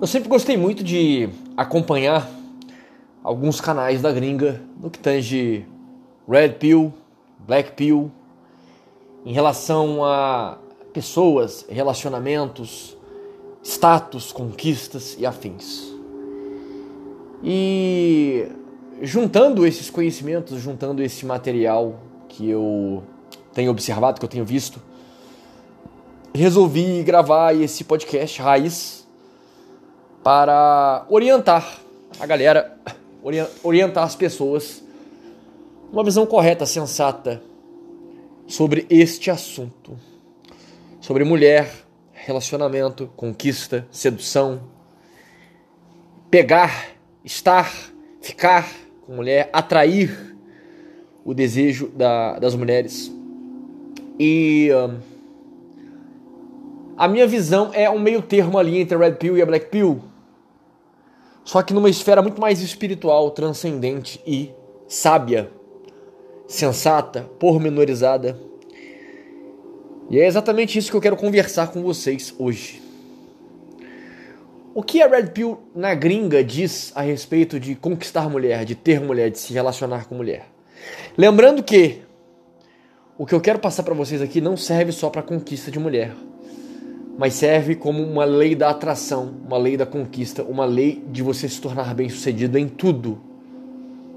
Eu sempre gostei muito de acompanhar alguns canais da gringa no que tange Red Pill, Black Pill, em relação a pessoas, relacionamentos, status, conquistas e afins. E juntando esses conhecimentos, juntando esse material que eu tenho observado, que eu tenho visto, resolvi gravar esse podcast Raiz para orientar a galera, orientar as pessoas uma visão correta, sensata sobre este assunto. Sobre mulher, relacionamento, conquista, sedução, pegar, estar, ficar com mulher, atrair o desejo da, das mulheres. E um, a minha visão é um meio termo ali entre a Red Pill e a Black Pill. Só que numa esfera muito mais espiritual, transcendente e sábia, sensata, pormenorizada. E é exatamente isso que eu quero conversar com vocês hoje. O que a Red Pill na gringa diz a respeito de conquistar mulher, de ter mulher, de se relacionar com mulher? Lembrando que o que eu quero passar para vocês aqui não serve só para conquista de mulher, mas serve como uma lei da atração, uma lei da conquista, uma lei de você se tornar bem-sucedido em tudo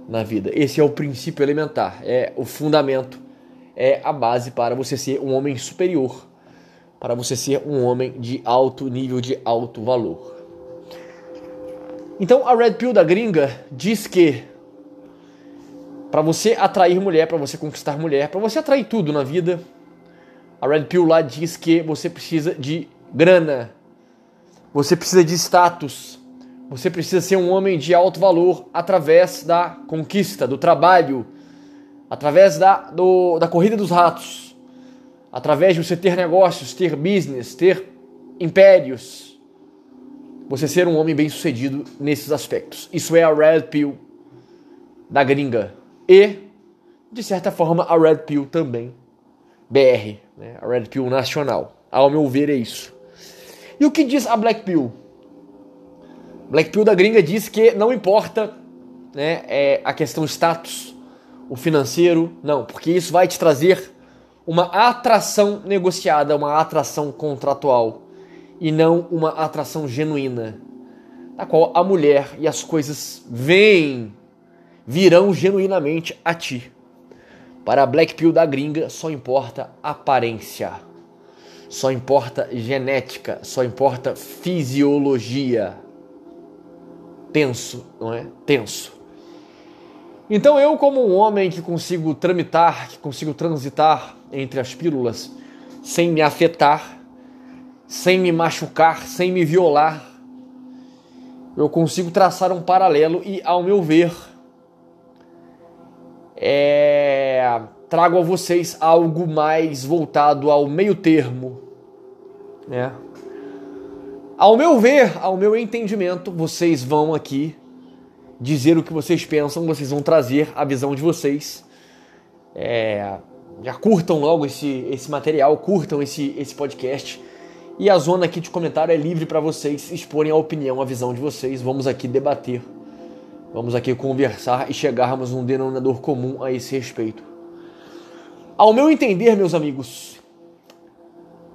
na vida. Esse é o princípio elementar, é o fundamento, é a base para você ser um homem superior, para você ser um homem de alto nível, de alto valor. Então a Red Pill da gringa diz que para você atrair mulher, para você conquistar mulher, para você atrair tudo na vida, a Red Pill lá diz que você precisa de grana, você precisa de status, você precisa ser um homem de alto valor através da conquista, do trabalho, através da, do, da corrida dos ratos, através de você ter negócios, ter business, ter impérios. Você ser um homem bem sucedido nesses aspectos. Isso é a Red Pill da gringa. E, de certa forma, a Red Pill também. BR, né? a Red Pill nacional. Ao meu ver, é isso. E o que diz a Black Pill? Black Pill da gringa diz que não importa né, é, a questão status, o financeiro, não, porque isso vai te trazer uma atração negociada, uma atração contratual e não uma atração genuína, na qual a mulher e as coisas vêm, virão genuinamente a ti. Para a Black Pill da gringa só importa aparência, só importa genética, só importa fisiologia tenso, não é? Tenso. Então eu, como um homem que consigo tramitar, que consigo transitar entre as pílulas sem me afetar, sem me machucar, sem me violar, eu consigo traçar um paralelo e, ao meu ver, é... trago a vocês algo mais voltado ao meio termo, né? Ao meu ver, ao meu entendimento, vocês vão aqui dizer o que vocês pensam, vocês vão trazer a visão de vocês. É, já curtam logo esse, esse material, curtam esse, esse podcast. E a zona aqui de comentário é livre para vocês exporem a opinião, a visão de vocês. Vamos aqui debater, vamos aqui conversar e chegarmos num denominador comum a esse respeito. Ao meu entender, meus amigos,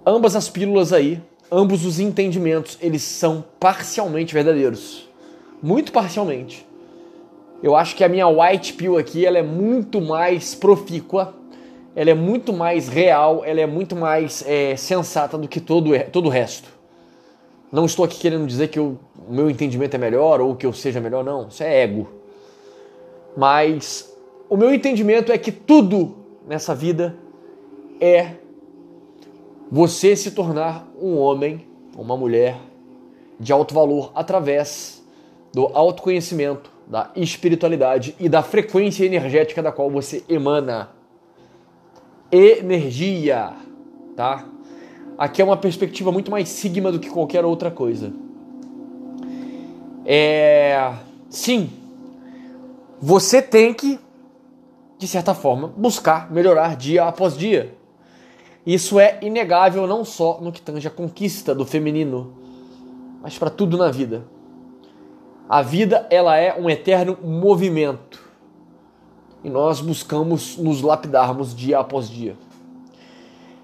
ambas as pílulas aí ambos os entendimentos eles são parcialmente verdadeiros, muito parcialmente. Eu acho que a minha white pill aqui ela é muito mais profícua, ela é muito mais real, ela é muito mais é, sensata do que todo, todo o resto. Não estou aqui querendo dizer que o meu entendimento é melhor ou que eu seja melhor, não. Isso é ego. Mas o meu entendimento é que tudo nessa vida é você se tornar um homem, uma mulher de alto valor através do autoconhecimento, da espiritualidade e da frequência energética da qual você emana. Energia, tá? Aqui é uma perspectiva muito mais sigma do que qualquer outra coisa. É, sim, você tem que, de certa forma, buscar melhorar dia após dia. Isso é inegável não só no que tange a conquista do feminino, mas para tudo na vida. A vida ela é um eterno movimento e nós buscamos nos lapidarmos dia após dia.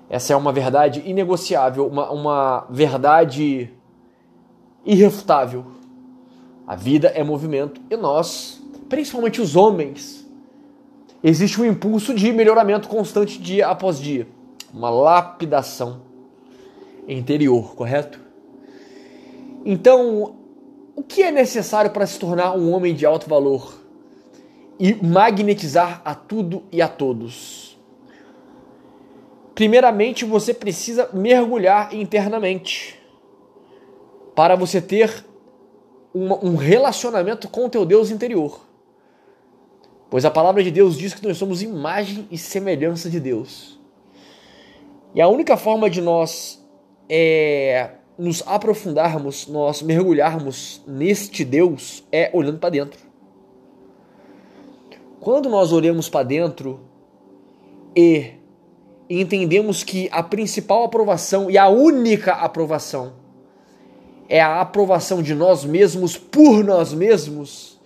Essa é uma verdade inegociável, uma, uma verdade irrefutável. A vida é movimento e nós, principalmente os homens, existe um impulso de melhoramento constante dia após dia, uma lapidação interior, correto? Então, o que é necessário para se tornar um homem de alto valor e magnetizar a tudo e a todos? Primeiramente, você precisa mergulhar internamente para você ter um relacionamento com o teu Deus interior. Pois a palavra de Deus diz que nós somos imagem e semelhança de Deus. E a única forma de nós é, nos aprofundarmos, nós mergulharmos neste Deus é olhando para dentro. Quando nós olhamos para dentro e entendemos que a principal aprovação e a única aprovação é a aprovação de nós mesmos por nós mesmos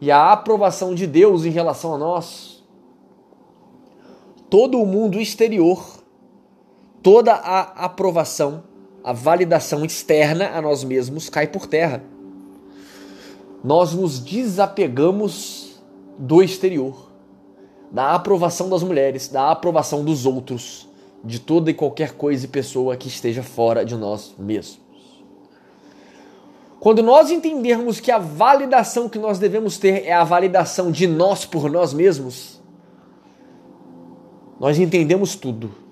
e a aprovação de Deus em relação a nós, todo o mundo exterior, toda a aprovação, a validação externa a nós mesmos cai por terra. Nós nos desapegamos do exterior, da aprovação das mulheres, da aprovação dos outros, de toda e qualquer coisa e pessoa que esteja fora de nós mesmos. Quando nós entendermos que a validação que nós devemos ter é a validação de nós por nós mesmos, nós entendemos tudo.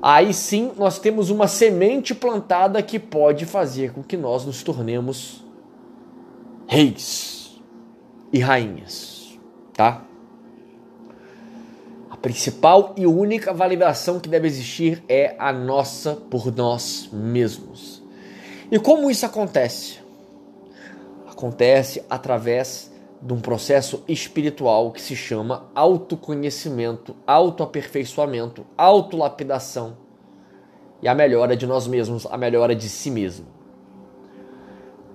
Aí sim nós temos uma semente plantada que pode fazer com que nós nos tornemos reis e rainhas, tá? A principal e única validação que deve existir é a nossa por nós mesmos. E como isso acontece? Acontece através de um processo espiritual que se chama autoconhecimento, autoaperfeiçoamento, autolapidação e a melhora de nós mesmos, a melhora de si mesmo.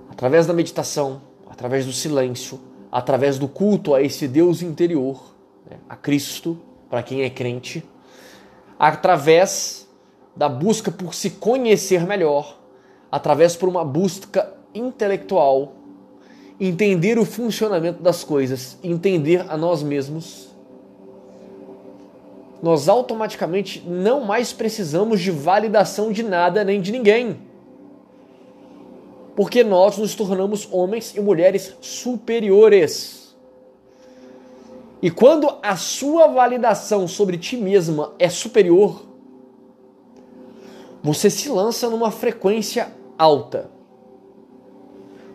Através da meditação, através do silêncio, através do culto a esse Deus interior, né, a Cristo, para quem é crente, através da busca por se conhecer melhor, através por uma busca intelectual, entender o funcionamento das coisas, entender a nós mesmos, nós automaticamente não mais precisamos de validação de nada nem de ninguém. Porque nós nos tornamos homens e mulheres superiores. E quando a sua validação sobre ti mesma é superior, você se lança numa frequência alta.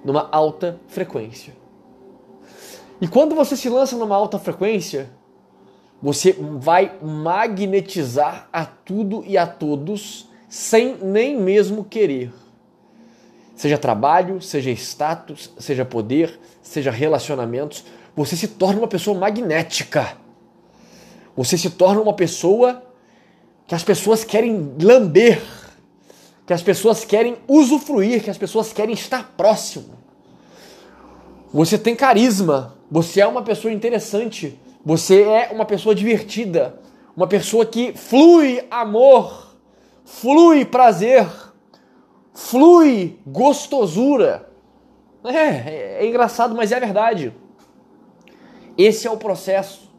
Numa alta frequência. E quando você se lança numa alta frequência, você vai magnetizar a tudo e a todos sem nem mesmo querer. Seja trabalho, seja status, seja poder, seja relacionamentos, você se torna uma pessoa magnética. Você se torna uma pessoa que as pessoas querem lamber que as pessoas querem usufruir, que as pessoas querem estar próximo. Você tem carisma, você é uma pessoa interessante, você é uma pessoa divertida, uma pessoa que flui amor, flui prazer, flui gostosura. É, é, engraçado, mas é verdade. Esse é o processo.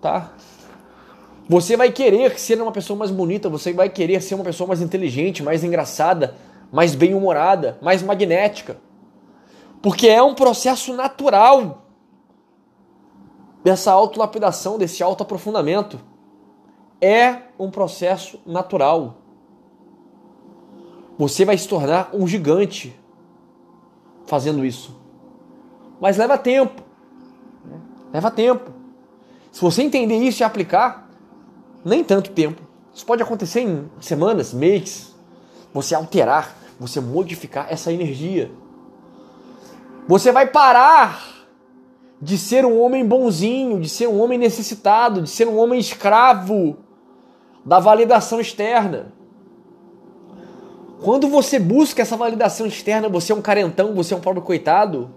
Tá? Você vai querer ser uma pessoa mais bonita, você vai querer ser uma pessoa mais inteligente, mais engraçada, mais bem-humorada, mais magnética. Porque é um processo natural dessa autolapidação, desse autoaprofundamento. É um processo natural. Você vai se tornar um gigante fazendo isso. Mas leva tempo. Leva tempo. Se você entender isso e aplicar, nem tanto tempo. Isso pode acontecer em semanas, meses. Você alterar, você modificar essa energia. Você vai parar de ser um homem bonzinho, de ser um homem necessitado, de ser um homem escravo da validação externa. Quando você busca essa validação externa, você é um carentão, você é um pobre coitado,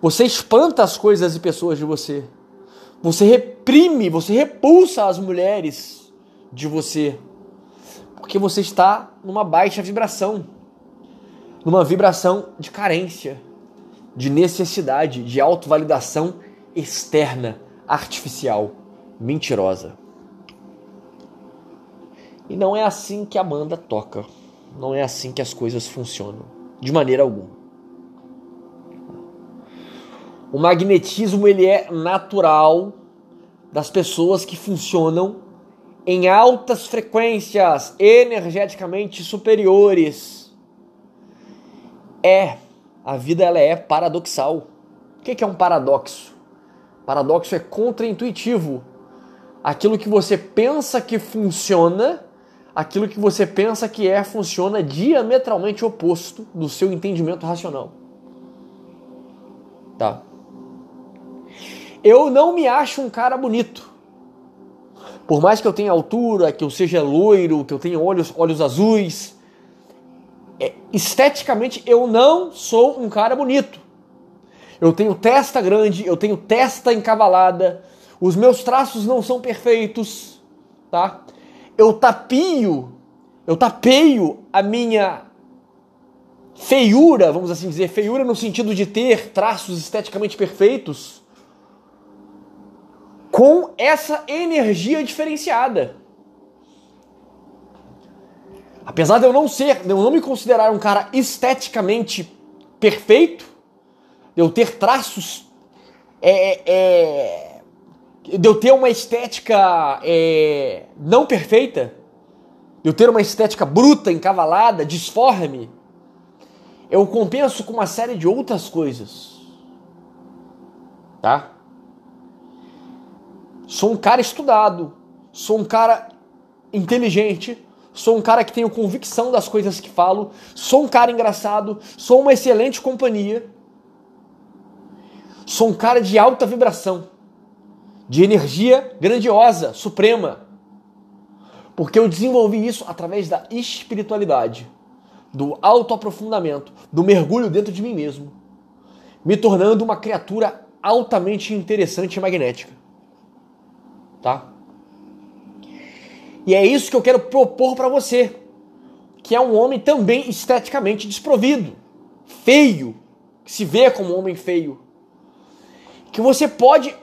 você espanta as coisas e pessoas de você. Você reprime, você repulsa as mulheres de você. Porque você está numa baixa vibração. Numa vibração de carência, de necessidade, de autovalidação externa, artificial, mentirosa. E não é assim que a banda toca. Não é assim que as coisas funcionam. De maneira alguma. O magnetismo ele é natural das pessoas que funcionam em altas frequências energeticamente superiores. É, a vida ela é paradoxal. O que é um paradoxo? Paradoxo é contraintuitivo. Aquilo que você pensa que funciona aquilo que você pensa que é funciona diametralmente oposto do seu entendimento racional. Tá? Eu não me acho um cara bonito. Por mais que eu tenha altura, que eu seja loiro, que eu tenha olhos, olhos azuis, é, esteticamente eu não sou um cara bonito. Eu tenho testa grande, eu tenho testa encavalada, os meus traços não são perfeitos, tá? eu tapio, eu tapeio a minha feiura, vamos assim dizer, feiura no sentido de ter traços esteticamente perfeitos, com essa energia diferenciada. Apesar de eu não ser, de eu não me considerar um cara esteticamente perfeito, de eu ter traços é, é, de eu ter uma estética é, não perfeita, de eu ter uma estética bruta, encavalada, disforme, eu compenso com uma série de outras coisas. Tá? Sou um cara estudado, sou um cara inteligente, sou um cara que tenho convicção das coisas que falo, sou um cara engraçado, sou uma excelente companhia, sou um cara de alta vibração de energia grandiosa, suprema. Porque eu desenvolvi isso através da espiritualidade, do autoaprofundamento, do mergulho dentro de mim mesmo, me tornando uma criatura altamente interessante e magnética. Tá? E é isso que eu quero propor para você, que é um homem também esteticamente desprovido, feio, que se vê como um homem feio, que você pode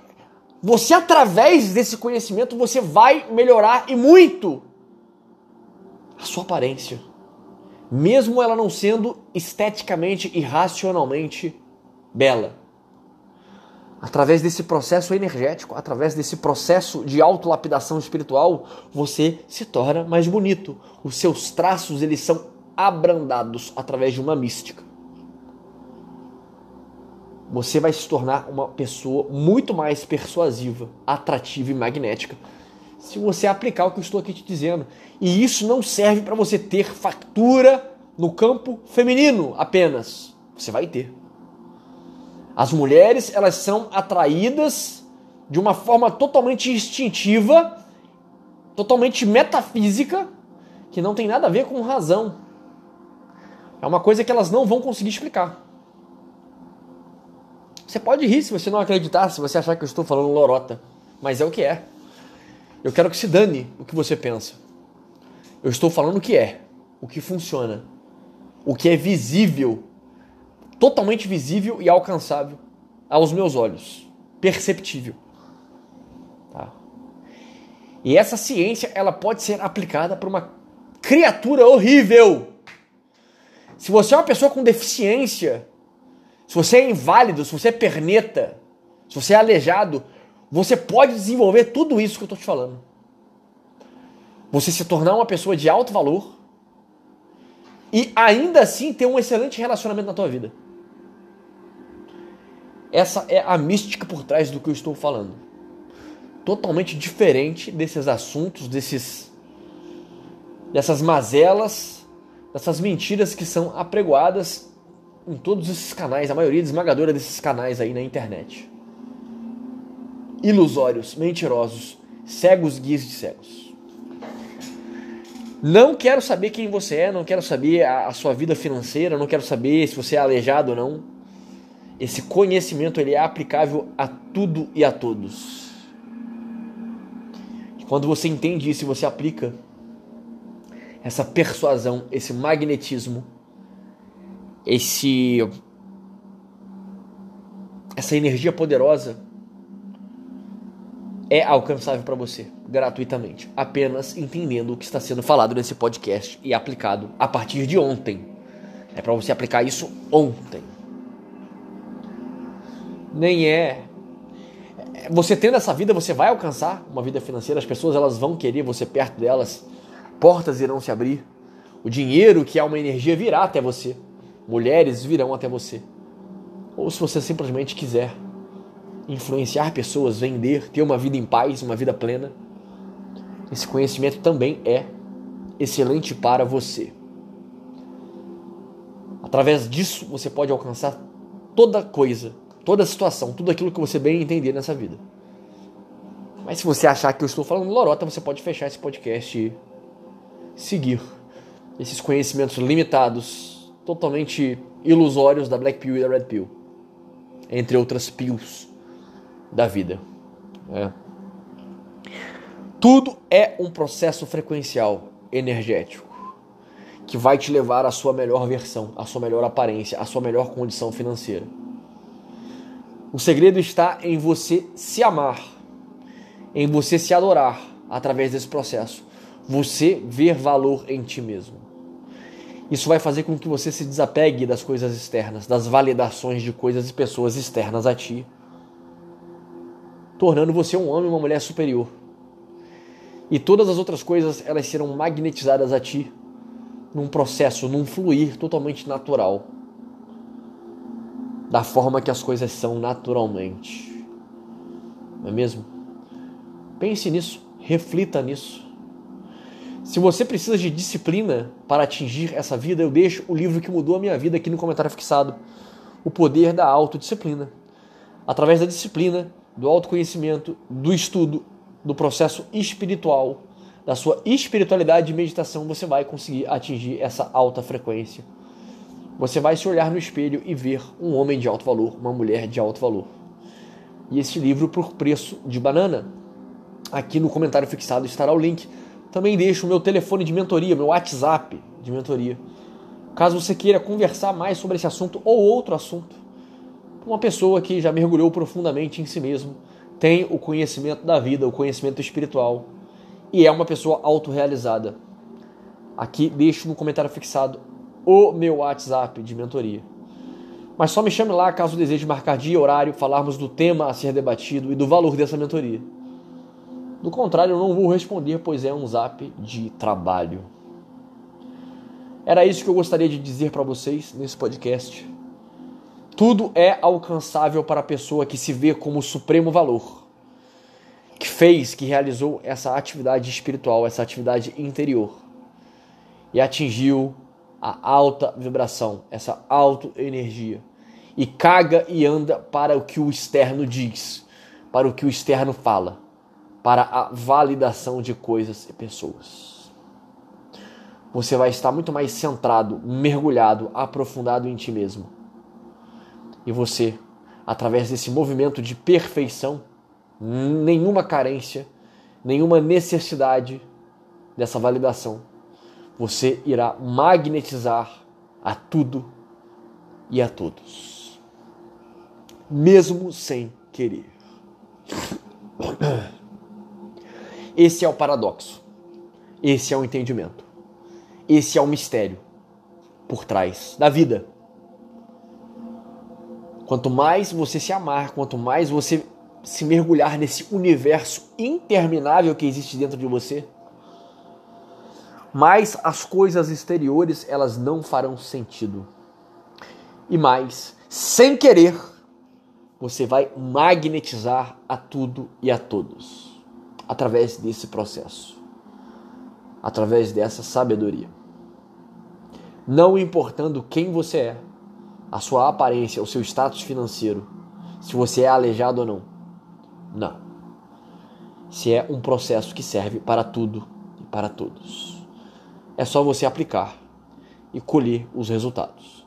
você, através desse conhecimento, você vai melhorar e muito a sua aparência. Mesmo ela não sendo esteticamente e racionalmente bela. Através desse processo energético, através desse processo de autolapidação espiritual, você se torna mais bonito. Os seus traços, eles são abrandados através de uma mística você vai se tornar uma pessoa muito mais persuasiva, atrativa e magnética se você aplicar o que eu estou aqui te dizendo. E isso não serve para você ter factura no campo feminino apenas. Você vai ter. As mulheres, elas são atraídas de uma forma totalmente instintiva, totalmente metafísica, que não tem nada a ver com razão. É uma coisa que elas não vão conseguir explicar. Você pode rir se você não acreditar, se você achar que eu estou falando lorota, mas é o que é. Eu quero que se dane o que você pensa. Eu estou falando o que é, o que funciona, o que é visível, totalmente visível e alcançável aos meus olhos, perceptível. Tá? E essa ciência ela pode ser aplicada para uma criatura horrível. Se você é uma pessoa com deficiência, se você é inválido, se você é perneta, se você é aleijado, você pode desenvolver tudo isso que eu estou te falando. Você se tornar uma pessoa de alto valor e ainda assim ter um excelente relacionamento na tua vida. Essa é a mística por trás do que eu estou falando. Totalmente diferente desses assuntos, desses dessas mazelas, dessas mentiras que são apregoadas em todos esses canais, a maioria esmagadora desses canais aí na internet. Ilusórios, mentirosos, cegos guias de cegos. Não quero saber quem você é, não quero saber a, a sua vida financeira, não quero saber se você é aleijado ou não. Esse conhecimento ele é aplicável a tudo e a todos. Quando você entende isso e você aplica essa persuasão, esse magnetismo, esse essa energia poderosa é alcançável para você gratuitamente, apenas entendendo o que está sendo falado nesse podcast e aplicado a partir de ontem. É para você aplicar isso ontem. Nem é você tendo essa vida, você vai alcançar uma vida financeira, as pessoas elas vão querer você perto delas, portas irão se abrir, o dinheiro, que é uma energia, virá até você, mulheres virão até você. Ou se você simplesmente quiser influenciar pessoas, vender, ter uma vida em paz, uma vida plena, esse conhecimento também é excelente para você. Através disso, você pode alcançar toda coisa, toda situação, tudo aquilo que você bem entender nessa vida. Mas se você achar que eu estou falando lorota, você pode fechar esse podcast e seguir esses conhecimentos limitados, totalmente ilusórios da Black Pill e da Red Pill, entre outras pills da vida. É. Tudo é um processo frequencial energético que vai te levar à sua melhor versão, à sua melhor aparência, à sua melhor condição financeira. O segredo está em você se amar, em você se adorar através desse processo. Você ver valor em ti mesmo. Isso vai fazer com que você se desapegue das coisas externas, das validações de coisas e pessoas externas a ti tornando você um homem e uma mulher superior. E todas as outras coisas, elas serão magnetizadas a ti num processo, num fluir totalmente natural. Da forma que as coisas são naturalmente. Não é mesmo? Pense nisso, reflita nisso. Se você precisa de disciplina para atingir essa vida, eu deixo o livro que mudou a minha vida aqui no comentário fixado. O poder da autodisciplina. Através da disciplina, do autoconhecimento, do estudo, do processo espiritual, da sua espiritualidade e meditação, você vai conseguir atingir essa alta frequência. Você vai se olhar no espelho e ver um homem de alto valor, uma mulher de alto valor. E esse livro por preço de banana. Aqui no comentário fixado estará o link. Também deixo o meu telefone de mentoria, meu WhatsApp de mentoria. Caso você queira conversar mais sobre esse assunto ou outro assunto, uma pessoa que já mergulhou profundamente em si mesmo, tem o conhecimento da vida, o conhecimento espiritual e é uma pessoa autorrealizada. Aqui deixo no comentário fixado o meu WhatsApp de mentoria. Mas só me chame lá caso deseje marcar dia e horário, falarmos do tema a ser debatido e do valor dessa mentoria. Do contrário, eu não vou responder, pois é um zap de trabalho. Era isso que eu gostaria de dizer para vocês nesse podcast. Tudo é alcançável para a pessoa que se vê como supremo valor, que fez, que realizou essa atividade espiritual, essa atividade interior e atingiu a alta vibração, essa alta energia e caga e anda para o que o externo diz, para o que o externo fala, para a validação de coisas e pessoas. Você vai estar muito mais centrado, mergulhado, aprofundado em ti mesmo e você, através desse movimento de perfeição, nenhuma carência, nenhuma necessidade dessa validação, você irá magnetizar a tudo e a todos, mesmo sem querer. Esse é o paradoxo. Esse é o entendimento. Esse é o mistério por trás da vida. Quanto mais você se amar, quanto mais você se mergulhar nesse universo interminável que existe dentro de você, mais as coisas exteriores elas não farão sentido. E mais, sem querer, você vai magnetizar a tudo e a todos através desse processo, através dessa sabedoria. Não importando quem você é, a sua aparência, o seu status financeiro, se você é aleijado ou não. Não. Se é um processo que serve para tudo e para todos. É só você aplicar e colher os resultados.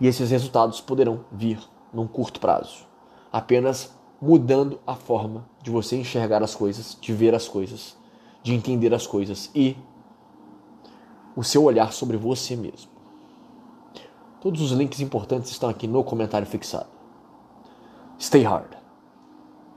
E esses resultados poderão vir num curto prazo, apenas mudando a forma de você enxergar as coisas, de ver as coisas, de entender as coisas e o seu olhar sobre você mesmo. Todos os links importantes estão aqui no comentário fixado. Stay hard.